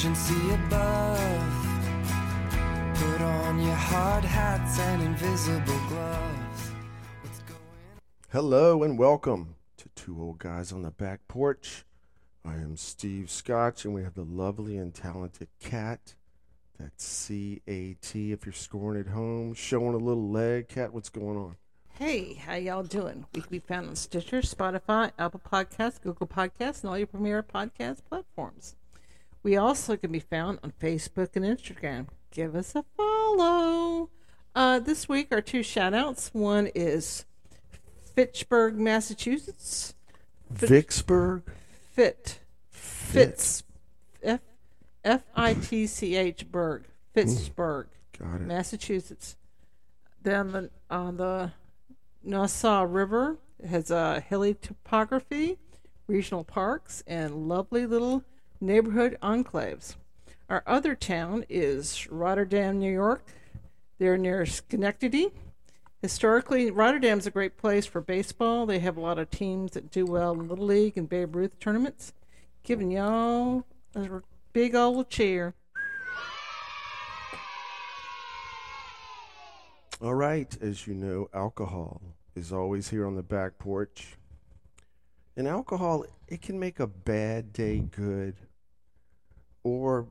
emergency above. Put on your hard hats and invisible gloves. What's going Hello and welcome to Two Old Guys on the Back Porch. I am Steve Scotch, and we have the lovely and talented Cat. That's C A T. If you're scoring at home, showing a little leg. Cat, what's going on? Hey, how y'all doing? We can be found on Stitcher, Spotify, Apple Podcasts, Google Podcasts, and all your premier podcast platforms. We also can be found on Facebook and Instagram. Give us a follow. Uh, this week, our two shout outs. One is Fitchburg, Massachusetts. Vicksburg. Fit. Fitz. F F I T C H Berg. Fitchburg. Got it. Massachusetts. Then the, on the Nashua River it has a hilly topography, regional parks, and lovely little neighborhood enclaves. Our other town is Rotterdam, New York. They're near Schenectady. Historically, Rotterdam's a great place for baseball. They have a lot of teams that do well in Little League and Babe Ruth tournaments. Giving y'all a big old cheer. All right, as you know, alcohol is always here on the back porch. And alcohol, it can make a bad day good, or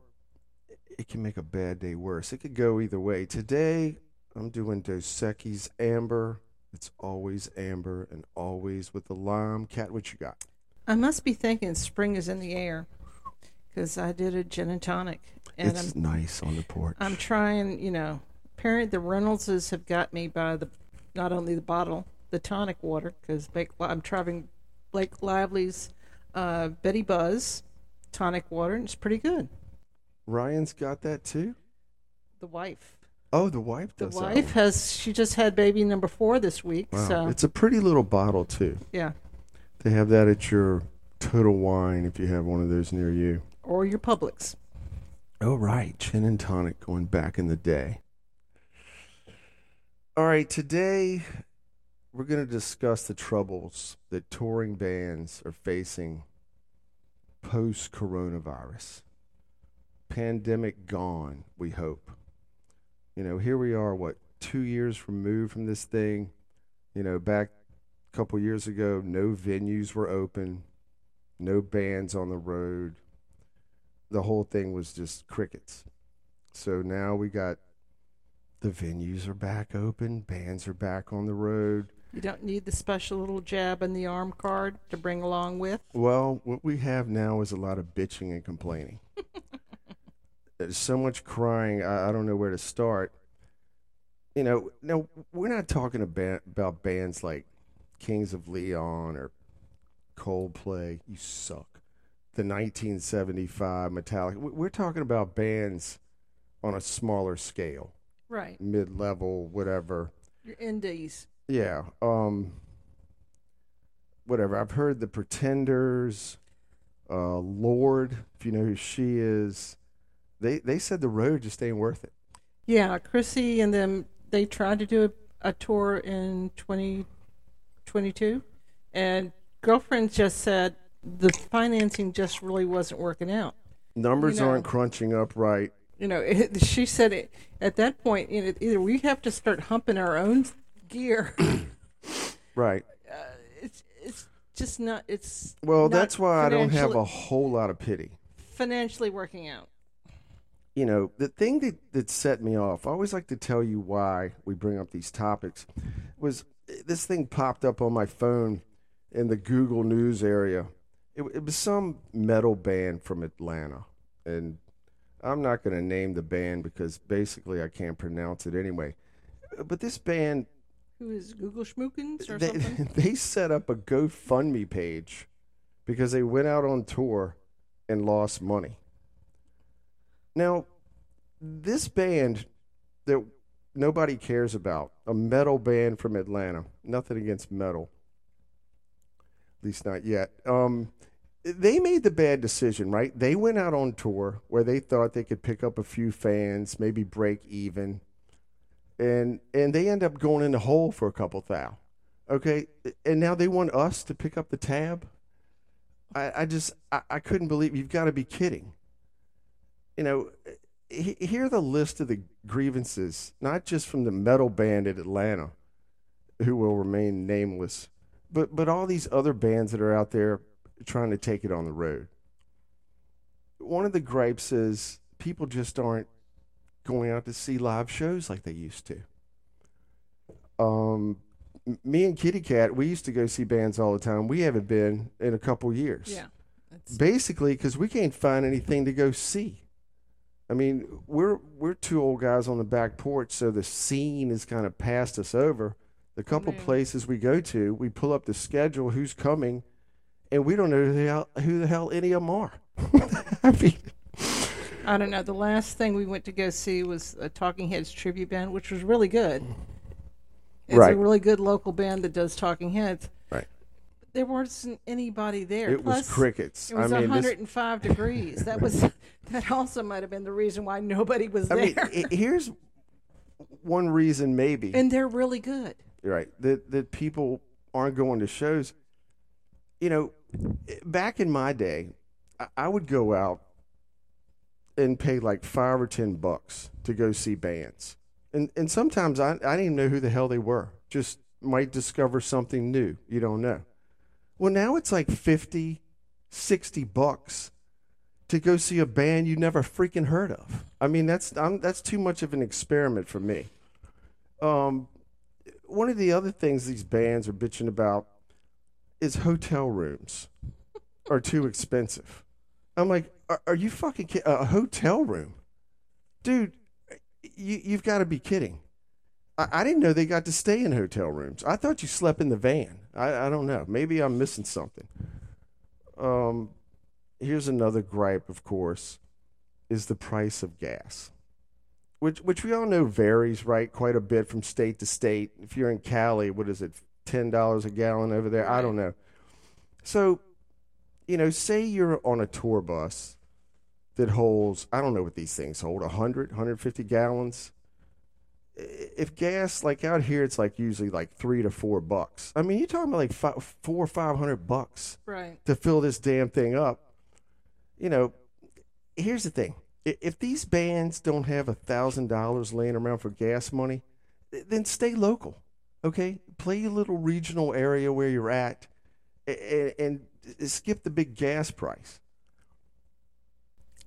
it can make a bad day worse. It could go either way. Today, I'm doing Dos Equis Amber. It's always amber and always with the lime. Cat, what you got? I must be thinking spring is in the air because I did a gin and tonic, and it's I'm nice on the porch. I'm trying. You know, apparently the Reynoldses have got me by the not only the bottle, the tonic water because I'm trying Blake Lively's uh, Betty Buzz tonic water, and it's pretty good. Ryan's got that too. The wife, Oh, the wife the does that wife one. has she just had baby number four this week, Wow. so It's a pretty little bottle too. yeah. They have that at your Total Wine if you have one of those near you. Or your Publix. Oh, right. Gin and tonic going back in the day. All right. Today, we're going to discuss the troubles that touring bands are facing post coronavirus. Pandemic gone, we hope. You know, here we are, what, two years removed from this thing. You know, back a couple years ago, no venues were open, no bands on the road the whole thing was just crickets. So now we got the venues are back open, bands are back on the road. You don't need the special little jab in the arm card to bring along with. Well, what we have now is a lot of bitching and complaining. There's so much crying, I, I don't know where to start. You know, no, we're not talking about, about bands like Kings of Leon or Coldplay. You suck. The 1975 Metallica. We- We're talking about bands on a smaller scale. Right. mid level, whatever. Your indies. Yeah. Um whatever. I've heard the Pretenders, uh Lorde, if you know who she is. They they said the road just ain't worth it. Yeah, Chrissy and them they tried to do a, a tour in 2022 and girlfriend just said the financing just really wasn't working out. Numbers You know. aren't crunching up right. You know, it, she said it, at that point you know, either we have to start humping our own gear. Right. Uh, it's it's just not it's Well, not that's why I don't have a whole lot of pity. financially working out. you know, the thing that, that set me off, I always like to tell you why we bring up these topics, was eh, this thing popped up on my phone in the Google News area. It, it was some metal band from Atlanta. And I'm not going to name the band because basically I can't pronounce it anyway. But this band, Who is Google Schmookins or they, something? they set up a GoFundMe page because they went out on tour and lost money. Now, this band that nobody cares about, a metal band from Atlanta, nothing against metal, at least not yet. Um, they made the bad decision, right? They went out on tour where they thought they could pick up a few fans, maybe break even, and and they end up going in the hole for a couple thou. Okay, and now they want us to pick up the tab. I, I just I, I couldn't believe you've got to be kidding. you know, he- hear the list of the grievances, not just from the metal band in Atlanta, who will remain nameless, but but all these other bands that are out there trying to take it on the road. One of the gripes is people just aren't going out to see live shows like they used to. Um, me and Kitty Cat, we used to go see bands all the time. We haven't been in a couple years Yeah. Basically because we can't find anything to go see. I mean, we're we're two old guys on the back porch, so the scene has kind of passed us over. The couple places we go to, we pull up the schedule, who's coming, and we don't know who the hell, who the hell any of them are. I mean, I don't know. The last thing we went to go see was a Talking Heads tribute band, which was really good. It's Right. a really good local band that does Talking Heads. Right. There wasn't anybody there. it was crickets. It was I mean, this, 105 degrees. That was that also might have been the reason why nobody was I there. mean, here's one reason maybe. and they're really good. right that that people aren't going to shows you know back in my day I, I would go out and pay like five or ten bucks to go see bands. And and sometimes I, I didn't even know who the hell they were. Just might discover something new. You don't know. Well now it's like 50 60 bucks to go see a band you never freaking heard of. I mean that's I'm, that's too much of an experiment for me. Um one of the other things these bands are bitching about is hotel rooms are too expensive. I'm like, are, are you fucking kidding? A hotel room, dude? You you've got to be kidding. I, I didn't know they got to stay in hotel rooms. I thought you slept in the van. I, I don't know. Maybe I'm missing something. Um, here's another gripe, of course, is the price of gas which which we all know varies right quite a bit from state to state. If you're in Cali, what is it, ten dollars a gallon over there? I don't know. So, you know, say you're on a tour bus that holds I don't know what these things hold 100, 150 gallons. If gas like out here, it's like usually like three to four bucks. I mean, you're talking about like five, four or five hundred bucks Right. to fill this damn thing up. You know, here's the thing: if these bands don't have a thousand dollars laying around for gas money, then stay local. Okay, play your little regional area where you're at, and, and skip the big gas price.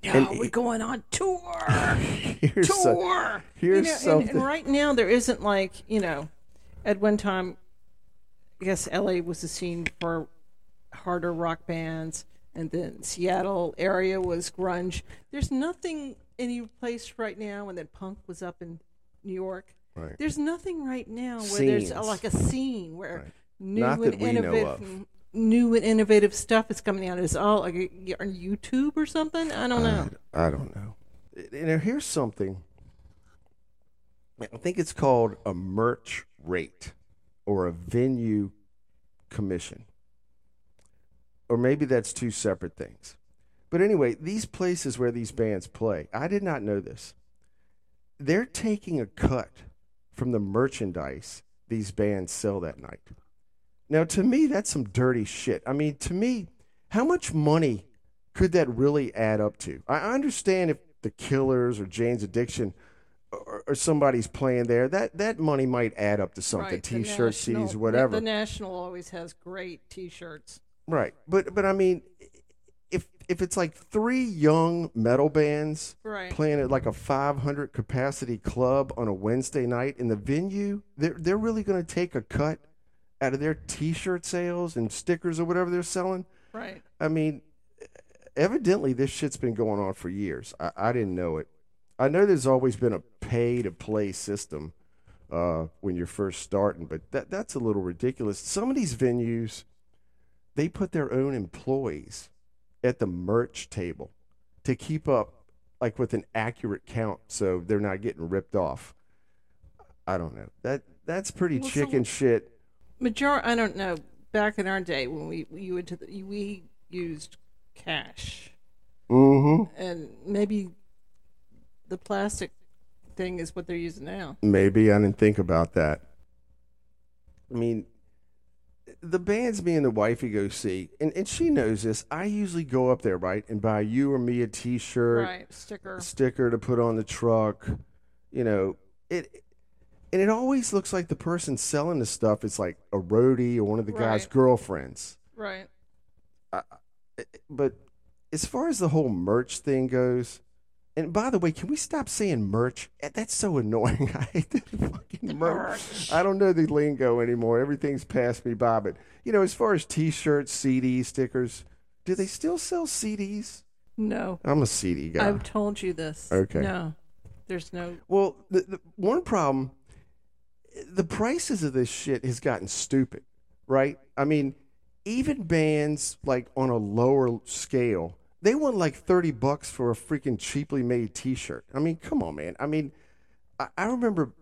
Yeah, And- we're going on tour. Here's so- tour. here's you know, and- something. And, right now, there isn't like you know, at one time, I guess L.A. was the scene for harder rock bands, and then Seattle area was grunge. There's nothing any place right now, and then punk was up in New York. Right. There's nothing right now where there's a, like a scene where Right. new and innovative. New and innovative stuff is coming out. Is all like on YouTube or something? I don't know. I, I don't know. Know, here's something. I think it's called a merch rate or a venue commission. Or maybe that's two separate things. But anyway, these places where these bands play, I did not know this. They're taking a cut from the merchandise these bands sell that night. Now, to me, that's some dirty shit. I mean, to me, how much money could that really add up to? I understand if the Killers or Jane's Addiction or, or somebody's playing there, that, that money might add up to something. Right, the T-shirt, National- CDs, whatever. The, National always has great T-shirts. right, but but I mean, if if it's like three young metal bands Right. playing at like a 500 capacity club on a Wednesday night in the venue, they're they're really going to take a cut out of their T-shirt sales and stickers or whatever they're selling. Right. I mean, evidently this shit's been going on for years. I, I didn't know it. I know there's always been a pay to play system uh, when you're first starting, but that that's a little ridiculous. Some of these venues, they put their own employees at the merch table to keep up like with an accurate count, so they're not getting ripped off. I don't know. That that's pretty Well, so- chicken shit. Major, I don't know. Back in our day, when we we went to the, we used cash, Mm-hmm. and maybe the plastic thing is what they're using now. Maybe I didn't think about that. I mean, the bands me and the wifey go see, and, and she knows this. I usually go up there, right, and buy you or me a T-shirt, Right, sticker. sticker to put on the truck. You know, it, and it always looks like the person selling the stuff is like a roadie or one of the guy's girlfriends. Right. But as far as the whole merch thing goes, and by the way, can we stop saying merch? Eh, That's so annoying. I hate that fucking merch. I don't know the lingo anymore. Everything's passed me by. But you know, as far as T-shirts, CDs, stickers, do they still sell CDs? No. I'm a CD guy. I've told you this. Okay. No. There's no. Well, the, the one problem, the prices of this shit has gotten stupid, right? I mean, even bands like on a lower scale, they want like thirty bucks for a freaking cheaply made T-shirt. I mean, come on, man. I mean, I, I remember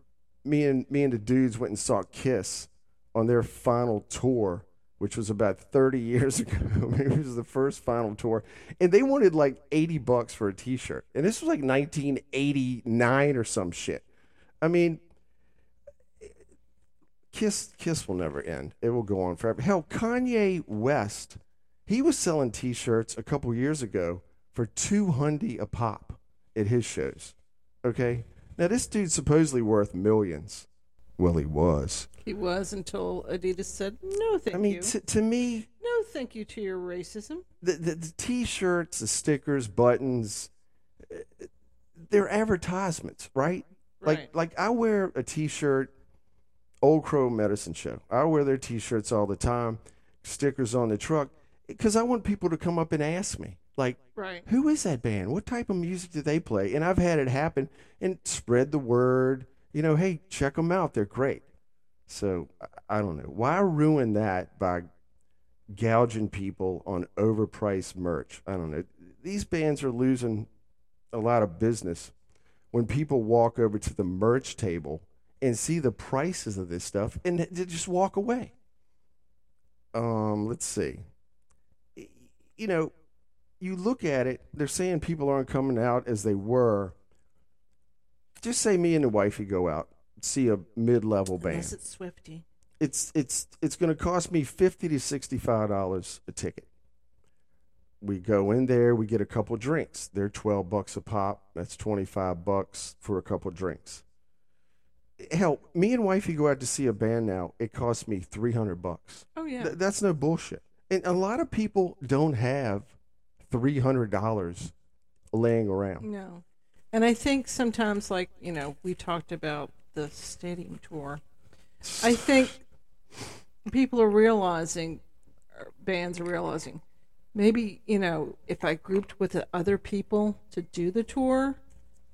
me and me and the dudes went and saw Kiss on their final tour, which was about thirty years ago. Maybe it was the first final tour, and they wanted like eighty bucks for a T-shirt, and this was like nineteen eighty nine or some shit. I mean, Kiss Kiss will never end. It will go on forever. Hell, Kanye West, he was selling T-shirts a couple years ago for two hundred a pop at his shows. Okay, now this dude's supposedly worth millions. Well, he was. He was until Adidas said, no, thank you. I mean, you. t- to me, no, thank you to your racism. the, the, the t-shirts, the stickers, buttons, they're advertisements, right? Like like I wear a t-shirt, Old Crow Medicine Show. I wear their t-shirts all the time, stickers on the truck, because I want people to come up and ask me, like, Right. who is that band? What type of music do they play? And I've had it happen and spread the word. You know, hey, check them out. They're great. So I- I don't know why ruin that by gouging people on overpriced merch. I don't know. These bands are losing a lot of business when people walk over to the merch table and see the prices of this stuff and just walk away. Um, let's see. You know, you look at it, they're saying people aren't coming out as they were. Just say me and the wifey go out, see a mid-level band Unless it's Swifty. it's it's it's going to cost me fifty to sixty five dollars a ticket. We go in there, we get a couple drinks. They're twelve bucks a pop. That's twenty five bucks for a couple drinks. Hell, me and wifey go out to see a band now. It costs me three hundred bucks. Oh, yeah. Th- that's no bullshit. And a lot of people don't have three hundred dollars laying around. No. And I think sometimes, like, you know, we talked about the stadium tour. I think people are realizing, or bands are realizing, maybe, you know, if I grouped with the other people to do the tour,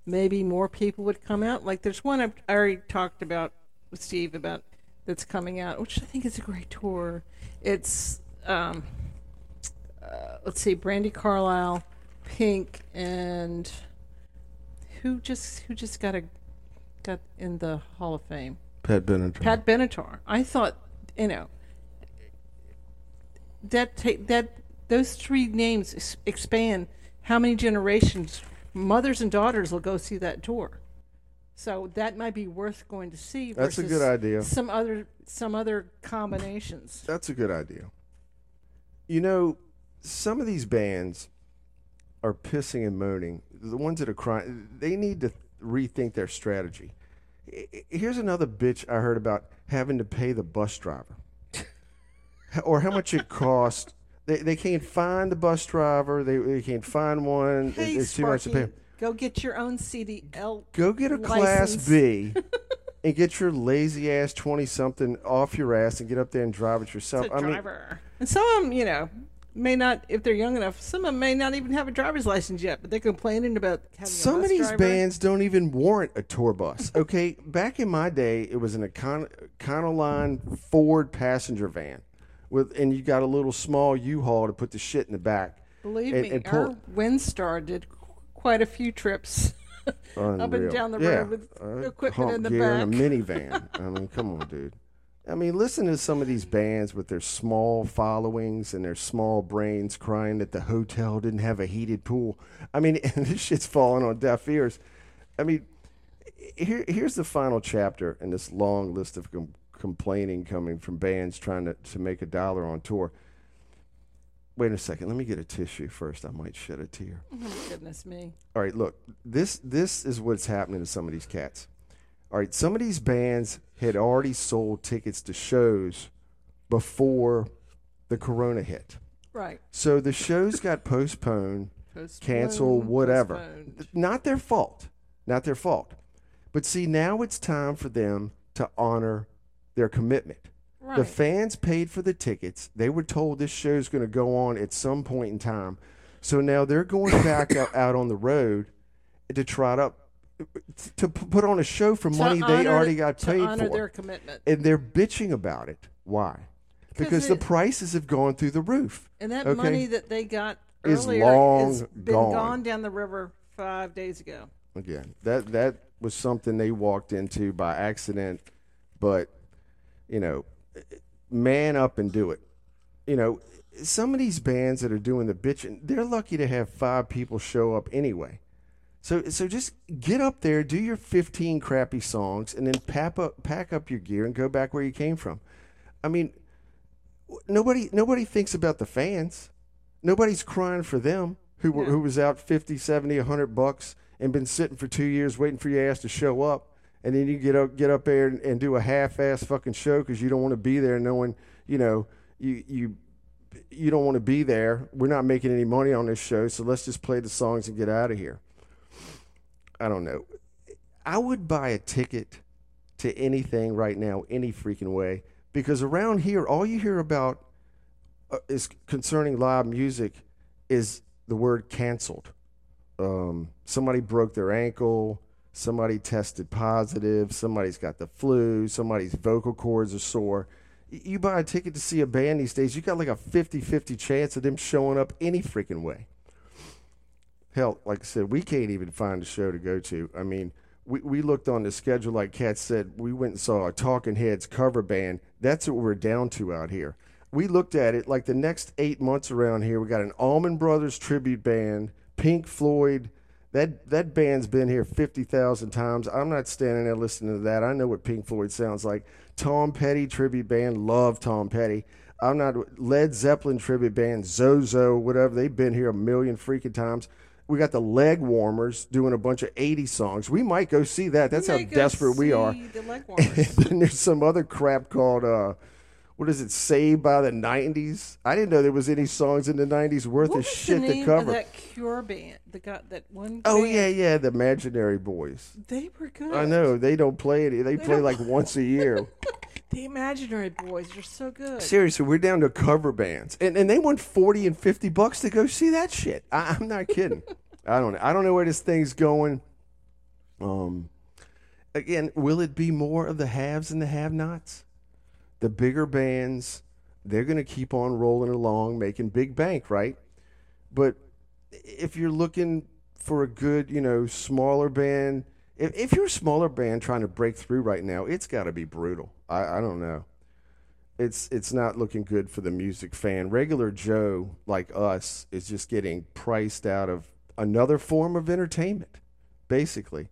maybe more people would come out. Like, there's one I've, I already talked about with Steve about that's coming out, which I think is a great tour. It's, um, uh, let's see, Brandi Carlile, Pink, and who just who just got a got in the Hall of Fame? Pat Benatar. Pat Benatar. I thought, you know, that ta- that those three names expand how many generations mothers and daughters will go see that tour. So that might be worth going to see. That's a good idea. Some other some other combinations. That's a good idea. You know, some of these bands are pissing and moaning. The ones that are crying, they need to rethink their strategy. Here's another bitch I heard about having to pay the bus driver, or how much it cost. They, they can't find the bus driver. They, they can't find one. Hey, it's too much to pay. Go get your own CDL. Go get a class. B and get your lazy ass twenty something off your ass and get up there and drive it yourself. to I mean, driver. and some of them, you know, may not, if they're young enough, some of them may not even have a driver's license yet, but they're complaining about having a Some of these driver. bands don't even warrant a tour bus. Okay, back in my day, it was an Econ- Econoline Ford passenger van, with and you got a little small U-Haul to put the shit in the back. Believe and- me, and pull- our Windstar did quite a few trips up and down the yeah. road with uh, equipment in the back. and a minivan. I mean, come on, dude. I mean, listen to some of these bands with their small followings and their small brains crying that the hotel didn't have a heated pool. I mean, and this shit's falling on deaf ears. I mean, here, here's the final chapter in this long list of com- complaining coming from bands trying to, to make a dollar on tour. Wait a second. Let me get a tissue first. I might shed a tear. Oh, goodness me. All right, look. This this is what's happening to some of these cats. All right, some of these bands had already sold tickets to shows before the corona hit. Right. So the shows got postponed, Postponed, canceled, whatever. postponed. Not their fault. Not their fault. But see, now it's time for them to honor their commitment. Right. The fans paid for the tickets. They were told this show is going to go on at some point in time. So now they're going back out, out on the road to try to to put on a show for To money they already got paid honor for. their commitment. and they're bitching about it. Why? Because the prices have gone through the roof. And that Okay. money that they got Is earlier long has been gone. gone down the river five days ago. Again, that that was something they walked into by accident, but you know, man up and do it. You know, some of these bands that are doing the bitching, they're lucky to have five people show up anyway. So so just get up there, do your 15 crappy songs, and then pack up pack up your gear and go back where you came from. I mean, nobody nobody thinks about the fans. Nobody's crying for them who were, No. who was out 50, 70, 100 bucks and been sitting for 2 years waiting for your ass to show up. And then you get up get up there and, and do a half-ass fucking show cuz you don't want to be there knowing, you know, you you you don't want to be there. We're not making any money on this show, so let's just play the songs and get out of here. I don't know. I would buy a ticket to anything right now, any freaking way, because around here, all you hear about uh, is concerning live music is the word canceled. Um, somebody broke their ankle. Somebody tested positive. Somebody's got the flu. Somebody's vocal cords are sore. You buy a ticket to see a band these days, you got like a 50 50 chance of them showing up any freaking way. Hell, like I said, we can't even find a show to go to. I mean, we, we looked on the schedule, like Kat said, we went and saw a Talking Heads cover band. That's what we're down to out here. We looked at it like the next eight months around here, we got an Allman Brothers tribute band, Pink Floyd. That that band's been here fifty thousand times. I'm not standing there listening to that. I know what Pink Floyd sounds like. Tom Petty tribute band, love Tom Petty. I'm not Led Zeppelin tribute band, Zoso, whatever. They've been here a million freaking times. We got the Leg Warmers doing a bunch of 80 songs. We might go see that. That's how desperate we are. The leg And then there's some other crap called uh, what is it? Saved by the '90s. I didn't know there was any songs in the '90s worth what of was shit the to name cover. of that Cure band? The got that one. Oh band? yeah, yeah, the Imaginary Boys. They were good. I know they don't play it. They play don't- like once a year. The Imaginary Boys are so good. Seriously, we're down to cover bands, and and they want forty and fifty bucks to go see that shit. I, I'm not kidding. I don't know. I don't know where this thing's going. Um, again, will it be more of the haves and the have-nots? The bigger bands, they're going to keep on rolling along, making big bank, right? But if you're looking for a good, you know, smaller band, if, if you're a smaller band trying to break through right now, it's got to be brutal. I, I don't know. It's it's not looking good for the music fan. Regular Joe like us is just getting priced out of another form of entertainment, basically.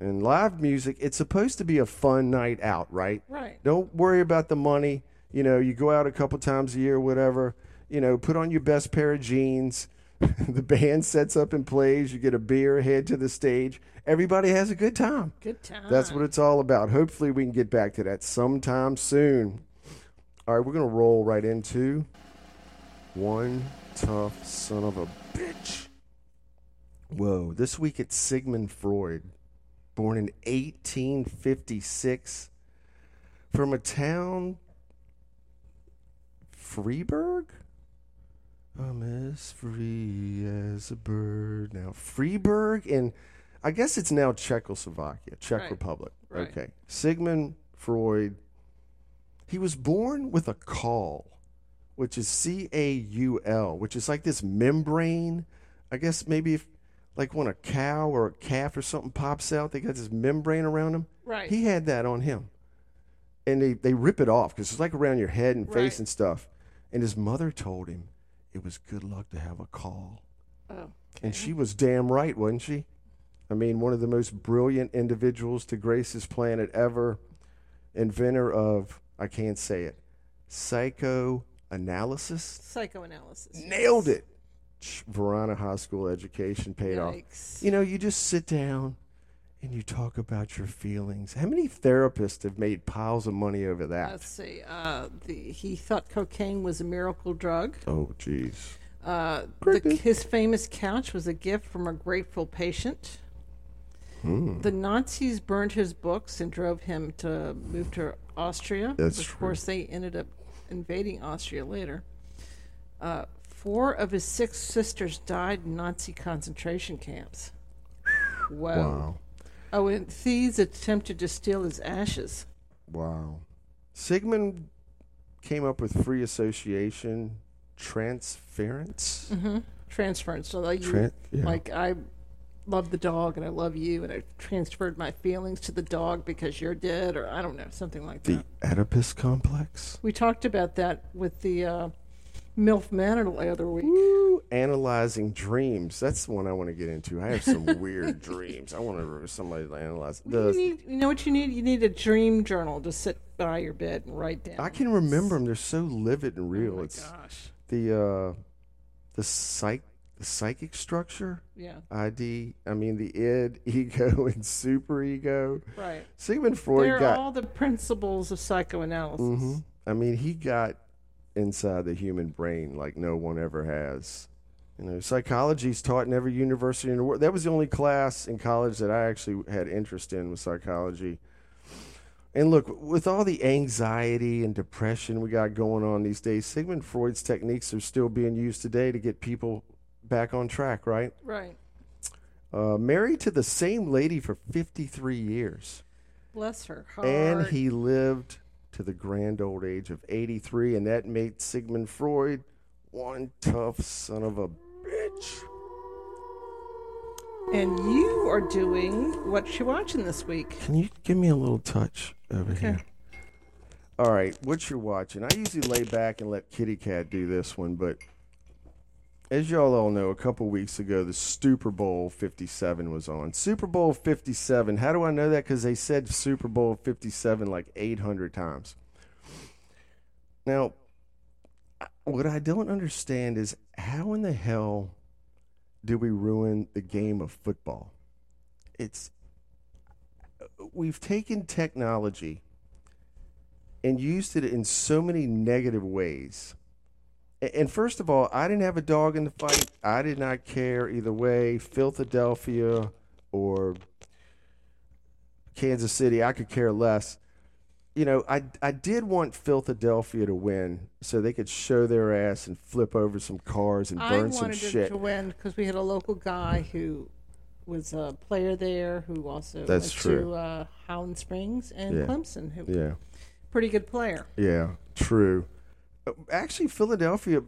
And live music, it's supposed to be a fun night out, right? Right. Don't worry about the money. You know, you go out a couple times a year, whatever. You know, put on your best pair of jeans. the band sets up and plays. You get a beer, head to the stage. Everybody has a good time. Good time. That's what it's all about. Hopefully, we can get back to that sometime soon. All right, we're going to roll right into one tough son of a bitch. Whoa, this week it's Sigmund Freud, born in 1856 from a town, Freiberg? I'm um, as free as a bird. Now, Freiberg, and I guess it's now Czechoslovakia, Czech Right. Republic. Right. Okay. Sigmund Freud, he was born with a caul, which is C A U L, which is like this membrane. I guess maybe if, like when a cow or a calf or something pops out, they got this membrane around them. Right. He had that on him. And they, they rip it off because it's like around your head and face Right. and stuff. And his mother told him it was good luck to have a caul. oh. And she was damn right, wasn't she? I mean, one of the most brilliant individuals to grace this planet ever. inventor of I can't say it, psychoanalysis. Psychoanalysis. Nailed it. Verona High School education paid off. You know, you just sit down and you talk about your feelings. How many therapists have made piles of money over that? Let's see. Uh, the, he thought cocaine was a miracle drug. oh, jeez. Uh, the, his famous couch was a gift from a grateful patient. Hmm. The Nazis burned his books and drove him to move to Austria. That's of true. course, they ended up invading Austria later. Uh, four of his six sisters died in Nazi concentration camps. Wow. Wow. Oh, and thieves attempted to steal his ashes. Wow. Sigmund came up with free association transference. Transference. So like, you, Tran- yeah. like I love the dog and I love you, and I transferred my feelings to the dog because you're dead, or I don't know, something like the that. The Oedipus complex. We talked about that with the uh, MILF Manor the other week. Woo, analyzing dreams. That's the one I want to get into. I have some weird dreams. I want to somebody to analyze. You, need, you know what you need? You need a dream journal to sit by your bed and write down. I can remember them. They're so livid and real. Oh my it's gosh. the uh, the psych the psychic structure. Yeah. ID. I mean the id, ego, and super ego. Right. Sigmund Freud They're got. all the principles of psychoanalysis. Mhm. I mean, he got inside the human brain like no one ever has. You know, psychology's taught in every university in the world. That was the only class in college that I actually had interest in was psychology. And look, with all the anxiety and depression we got going on these days, Sigmund Freud's techniques are still being used today to get people back on track, right? Right. Uh, married to the same lady for 53 years. Bless her heart. And he lived to the grand old age of 83, and that made Sigmund Freud one tough son of a bitch. And you are doing what you watching this week? Can you give me a little touch over Okay. here? All right, what you're watching. I usually lay back and let Kitty Cat do this one, but as y'all all know, a couple weeks ago, the Super Bowl 57 was on. Super Bowl 57. How do I know that? Because they said Super Bowl 57 like 800 times. Now, what I don't understand is how in the hell do we ruin the game of football? It's we've taken technology and used it in so many negative ways. And first of all, I didn't have a dog in the fight. I did not care either way, Philadelphia or Kansas City. I could care less. You know, I I did want Philadelphia to win so they could show their ass and flip over some cars and I burn some wanted shit. it to win because we had a local guy who was a player there who also That's went true. to uh, Howland Springs and Yeah. Clemson. Who Yeah. pretty good player. Yeah, true. Actually, Philadelphia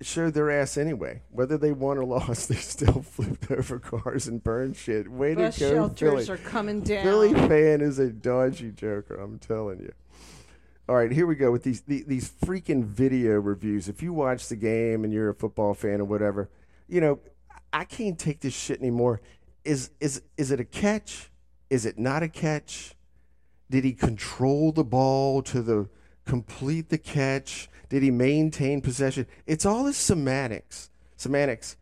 showed their ass anyway. Whether they won or lost, they still flipped over cars and burned shit. Way Bus to go, shelters Philly. are coming down. Philly fan is a dodgy joker. I'm telling you. All right, here we go with these the- these freaking video reviews. If you watch the game and you're a football fan or whatever, you know I can't take this shit anymore. Is is is it a catch? Is it not a catch? Did he control the ball to the complete the catch? Did he maintain possession? It's all the semantics, semantics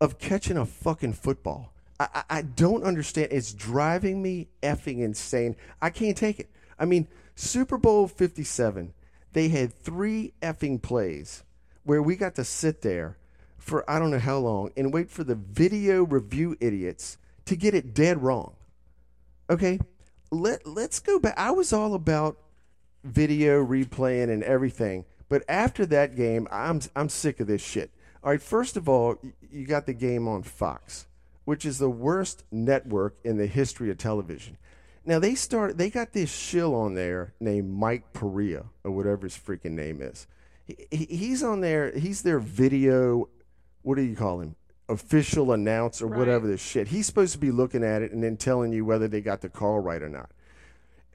of catching a fucking football. I, I, I don't understand. It's driving me effing insane. I can't take it. I mean, Super Bowl 57, they had three effing plays where we got to sit there for I don't know how long and wait for the video review idiots to get it dead wrong. Okay? Let, let's go back. I was all about video replaying and everything. But after that game, I'm I'm sick of this shit. All right, first of all, you got the game on Fox, which is the worst network in the history of television. Now they start they got this shill on there named Mike Pereira or whatever his freaking name is. He, he- he's on there. He's their video. What do you call him? Official announcer, Right. whatever this shit. He's supposed to be looking at it and then telling you whether they got the call right or not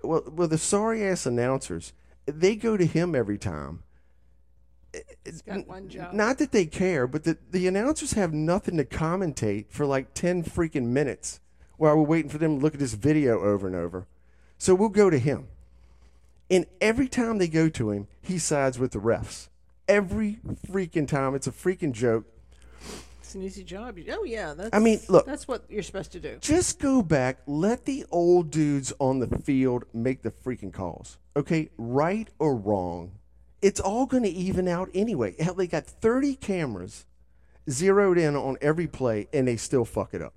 well, well, the sorry ass announcers, they go to him every time. He's got one job. Not that they care, but the, the announcers have nothing to commentate for like 10 freaking minutes while we're waiting for them to look at this video over and over. So we'll go to him. And every time they go to him, he sides with the refs. Every freaking time. It's a freaking joke. It's an easy job. Oh yeah, that's. I mean, look. that's what you're supposed to do. Just go back, let the old dudes on the field make the freaking calls. Okay, right or wrong, it's all going to even out anyway. Hell, they got 30 cameras zeroed in on every play, and they still fuck it up.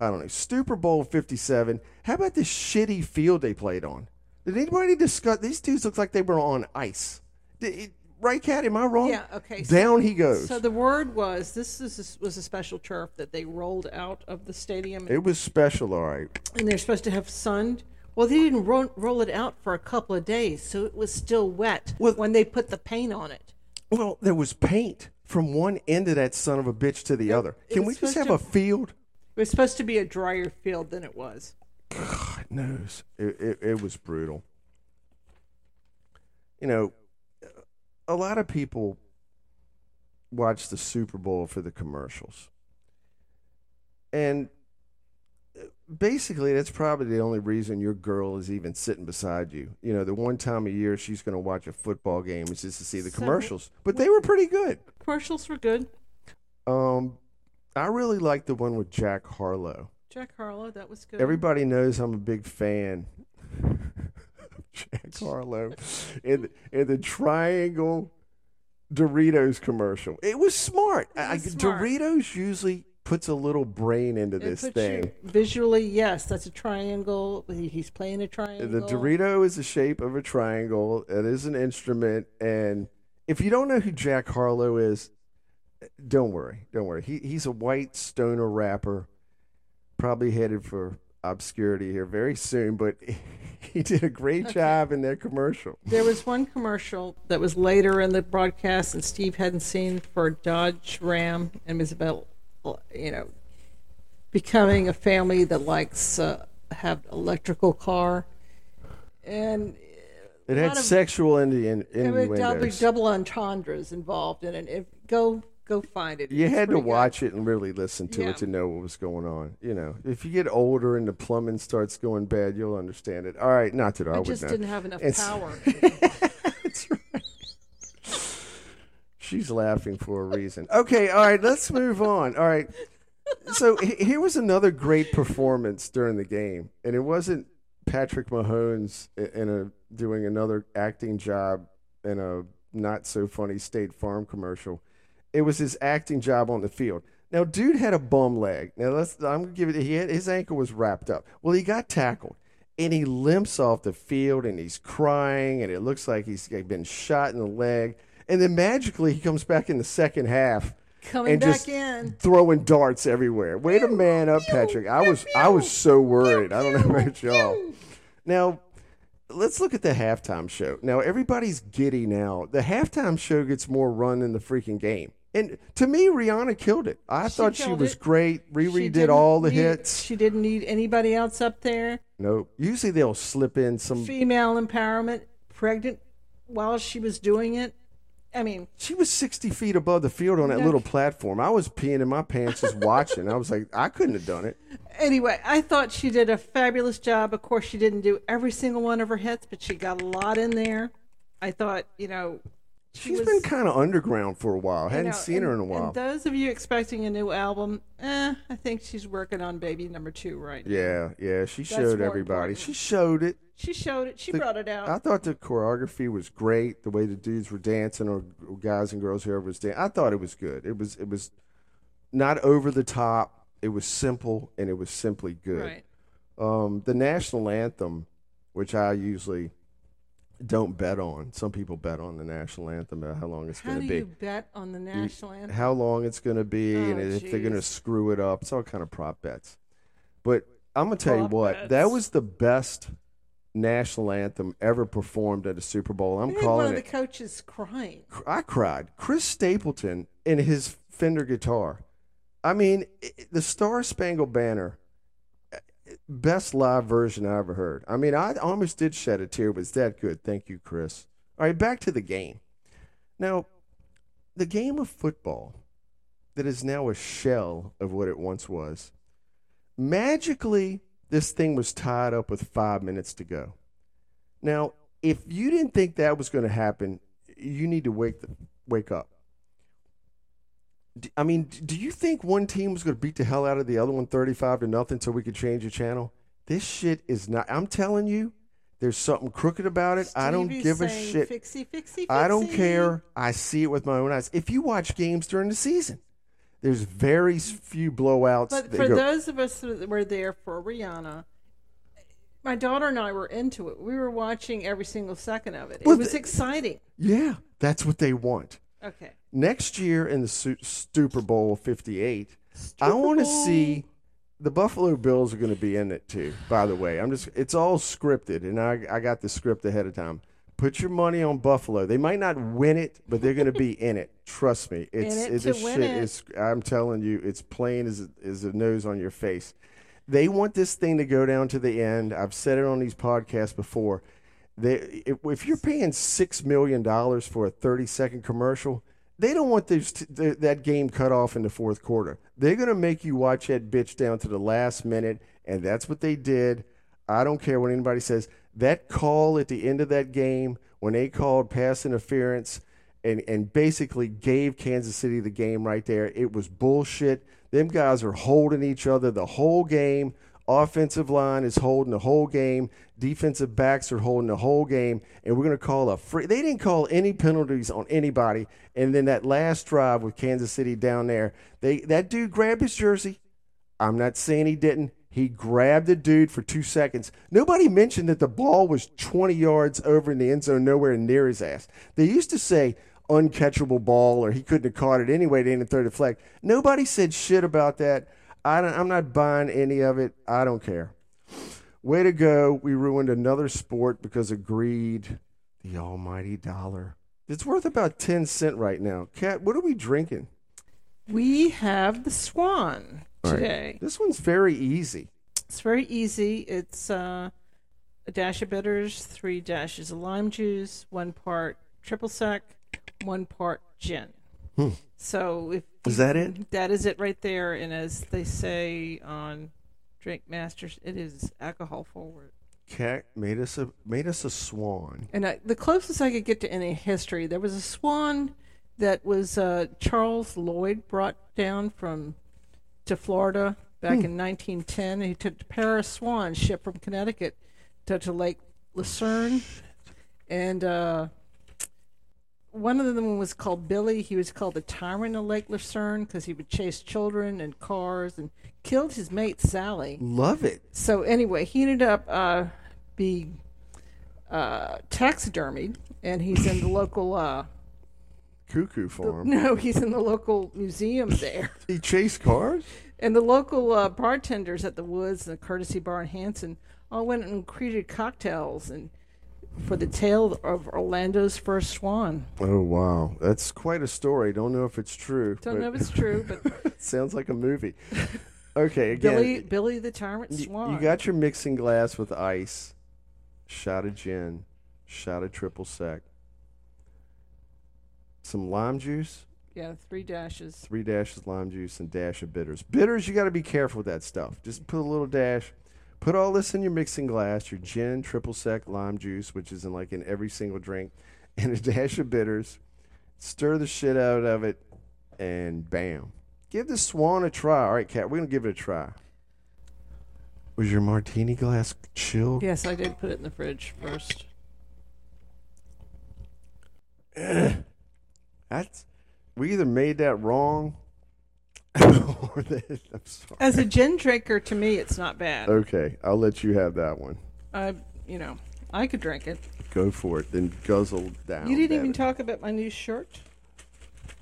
I don't know. Super Bowl 57. How about the shitty field they played on? Did anybody discuss? These dudes look like they were on ice. Did it- right, Cat? Am I wrong? Yeah, okay, so- Down he goes. So the word was this is was a special turf that they rolled out of the stadium, it was special, all right. and they're supposed to have sunned. Well, they didn't roll, roll it out for a couple of days, so it was still wet Well- when they put the paint on it. Well, there was paint from one end of that son of a bitch to the other. Can we just have supposed a field? It was supposed to be a drier field than it was. God knows. It, it, it was brutal. You know, a lot of people watch the Super Bowl for the commercials. And basically, that's probably the only reason your girl is even sitting beside you. You know, the one time a year she's going to watch a football game is just to see the So- commercials. But they were pretty good. Commercials were good. Um, I really like the one with Jack Harlow. Jack Harlow, that was good. Everybody knows I'm a big fan. of Jack Harlow in in the triangle Doritos commercial. It was smart. It I- was smart. Doritos usually puts a little brain into It this thing. you- visually, yes, that's a triangle. He's playing a triangle. The Dorito is the shape of a triangle. It is an instrument, and if you don't know who Jack Harlow is, don't worry. Don't worry. He he's a white stoner rapper, probably headed for obscurity here very soon. But he did a great job in that commercial. There was one commercial that was later in the broadcast, and Steve hadn't seen for Dodge Ram, and it was about, you know, becoming a family that likes uh, have electrical car, and It had of- sexual Indian there were double, innuendos. double entendres involved in it. If, go go find it. You It's had to good. watch it and really listen to Yeah. it to know what was going on. You know, if you get older and the plumbing starts going bad, you'll understand it. All right, not that I, I just know. didn't have enough It's- power. That's right. She's laughing for a reason. Okay, all right, let's move on. All right. So here was another great performance during the game, and it wasn't Patrick Mahomes in a doing another acting job in a not so funny State Farm commercial. It was his acting job on the field. Now, dude had a bum leg. Now let's. I'm gonna give it. He had, his ankle was wrapped up. Well, he got tackled, and he limps off the field, and he's crying, and it looks like he's been shot in the leg. And then magically, he comes back in the second half, Coming and back just in. throwing darts everywhere. Way to man up, Patrick. I was I was so worried. I don't know about y'all. Now, let's look at the halftime show. Now, everybody's giddy now. The halftime show gets more run than the freaking game. And to me, Rihanna killed it. I She thought she was it. great. She Riri did all the need- hits. She didn't need anybody else up there. Nope. Usually they'll slip in some. Female empowerment, pregnant while she was doing it. I mean, She was 60 feet above the field on that No. little platform. I was peeing in my pants just watching. I was like, I couldn't have done it. anyway, I thought she did a fabulous job. Of course, she didn't do every single one of her hits, but she got a lot in there. I thought, you know, she She's was, been kind of underground for a while. Hadn't know, seen her in a while. And those of you expecting a new album, eh, I think she's working on baby number two right now. Yeah, yeah, she showed everybody. important. She showed it. She showed it. She The- brought it out. I thought the choreography was great. The way the dudes were dancing, or guys and girls, whoever was dancing, I thought it was good. It was, it was not over the top. It was simple, and it was simply good. right. Um, the national anthem, which I usually don't bet on. Some people bet on the national anthem about how long it's going to be. How do you bet on the national anthem? how long it's going to be oh, and Oh, if they're going to screw it up. It's all kind of prop bets. But I'm going to tell you what, that was the best national anthem ever performed at a Super Bowl. I'm had one calling of the coaches crying. I cried. Chris Stapleton in his Fender guitar. I mean, i- the Star Spangled Banner, best live version I ever heard. I mean, I almost did shed a tear. It was that good. Thank you, Chris. All right, back to the game. Now, the game of football that is now a shell of what it once was. Magically, this thing was tied up with five minutes to go. Now, If you didn't think that was going to happen, you need to wake the, wake up. I mean, do you think one team was going to beat the hell out of the other one 35 to nothing so we could change the channel? This shit is not. I'm telling you, there's something crooked about it. I don't Stevie's give a shit. Fixie, fixie, I don't care. I see it with my own eyes. If you watch games during the season, there's very few blowouts. But for go- those of us that were there for Rihanna, my daughter and I were into it. We were watching every single second of it. It was the- exciting. yeah, that's what they want. Okay. Next year in the Super Bowl 58, I want to see the Buffalo Bills are going to be in it too. By the way, I'm just it's all scripted, and I I got the script ahead of time. Put your money on Buffalo. They might not win it, but they're going to be in it. Trust me. It's it it, to this win shit it. is. I'm telling you, it's plain as as a nose on your face. They want this thing to go down to the end. I've said it on these podcasts before. They, if, if you're paying six million dollars for a 30 second commercial, they don't want those t- th- that game cut off in the fourth quarter. They're gonna make you watch that bitch down to the last minute, and that's what they did. I don't care what anybody says. That call at the end of that game when they called pass interference and and basically gave Kansas City the game right there. It was bullshit. Them guys are holding each other the whole game. Offensive line is holding the whole game. Defensive backs are holding the whole game, and we're going to call a free. They didn't call any penalties on anybody. And then that last drive with Kansas City down there, they that dude grabbed his jersey. I'm not saying he didn't. He grabbed the dude for two seconds. Nobody mentioned that the ball was 20 yards over in the end zone, nowhere near his ass. They used to say uncatchable ball or he couldn't have caught it anyway. They didn't throw the flag. Nobody said shit about that. I don't, I'm not buying any of it. I don't care. Way to go. We ruined another sport because of greed. The almighty dollar. It's worth about 10 cent right now. Kat, what are we drinking? We have the Swan All right. today. This one's very easy. It's very easy. It's uh, a dash of bitters, three dashes of lime juice, one part triple sec, one part gin. So if Hmm. Is that it? that is it right there, and as they say on Drink Masters, it is alcohol forward. Kat made us a made us a swan. And I, the closest I could get to any history, there was a swan that was uh, Charles Lloyd brought down from to Florida back in 1910. He took a pair of swans shipped from Connecticut to, to Lake Lucerne, and uh, one of them was called Billy. He was called the tyrant of Lake Lucerne because he would chase children and cars and killed his mate Sally. Love it. So anyway, he ended up uh, being uh, taxidermied, and he's in the local. Uh, Cuckoo farm. no, he's in the local museum there, He chased cars? and the local uh, bartenders at the Woods and the Courtesy Bar in Hanson all went and created cocktails and for the tale of Orlando's first swan. Oh wow. That's quite a story. Don't know if it's true. Don't know if it's true, but sounds like a movie. Okay, again. Billy, Billy the Tyrant Swan. you got your mixing glass with ice, shot of gin, shot of triple sec, some lime juice, yeah, three dashes. three dashes lime juice, and dash of bitters. Bitters, you got to be careful with that stuff. Just put a little dash. Put all this in your mixing glass. Your gin, triple sec, lime juice, which is in like in every single drink, and a dash of bitters. Stir the shit out of it, and bam. Give the swan a try. All right, Kat, we're gonna give it a try. Was your martini glass chilled? Yes, I did put it in the fridge first. That's we either made that wrong, or that, I'm sorry. As a gin drinker, to me, it's not bad. Okay, I'll let you have that one. I, you know, I could drink it. Go for it. Then guzzle down. You didn't even Babbitt. talk about my new shirt.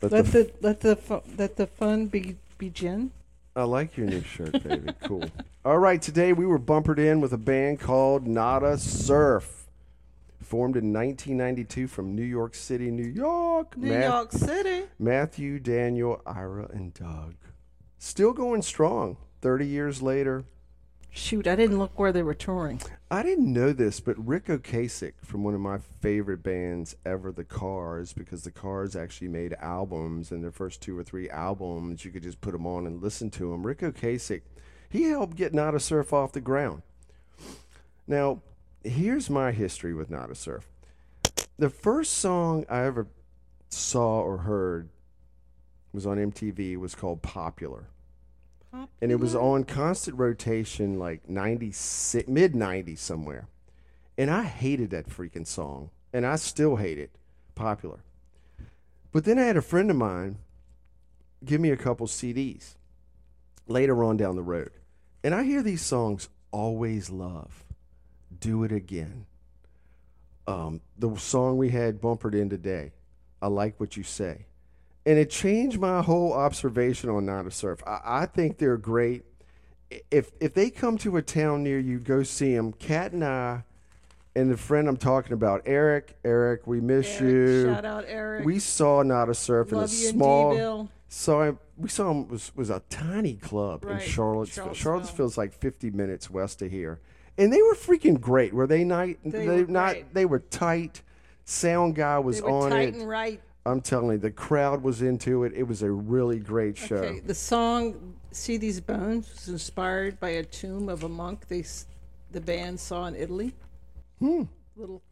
Let Let the the let the fu- let the fun be be gin. I like your new shirt, baby. cool. All right, today we were bumpered in with a band called Nada Surf, formed in 1992 from New York City, New York. New Math- York City. Matthew, Daniel, Ira, and Doug. Still going strong. 30 years later. Shoot, I didn't look where they were touring. I didn't know this, but Ric Ocasek from one of my favorite bands ever, The Cars, because The Cars actually made albums, and their first two or three albums, you could just put them on and listen to them. Ric Ocasek, he helped get Nada Surf off the ground. Now, here's my history with Nada Surf. the first song I ever saw or heard was on MTV. was called Popular. And it was on constant rotation, like 96, mid 90s somewhere. And I hated that freaking song. And I still hate it. Popular. But then I had a friend of mine give me a couple CDs later on down the road. And I hear these songs Always Love, Do It Again. Um, the song we had bumpered in today, I Like What You Say. And it changed my whole observation on Nada Surf. I, I think they're great. If if they come to a town near you, go see them. Kat and I, and the friend I'm talking about, Eric. Eric, we miss Eric, you. Shout out Eric. We saw Nada Surf in a small. Saw him. We saw him was was a tiny club in Right, Charlottesville. Charlottesville. Charlottesville's like 50 minutes west of here, and they were freaking great. Were they not? They were not. great. They were tight. Sound guy was They were on tight it. and right. I'm telling you, the crowd was into it. It was a really great show. Okay, the song "See These Bones" was inspired by a tomb of a monk they the band saw in Italy. Hmm. Little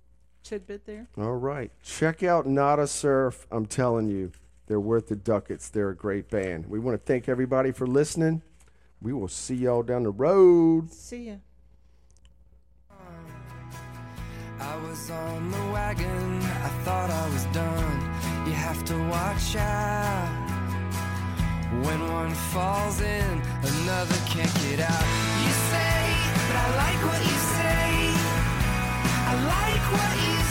tidbit there. All right, check out Nada Surf. I'm telling you, they're worth the ducats. They're a great band. We want to thank everybody for listening. We will see y'all down the road. See ya. I was on the wagon, I thought I was done. You have to watch out. When one falls in, another can't get out. You say, but I like what you say. I like what you say.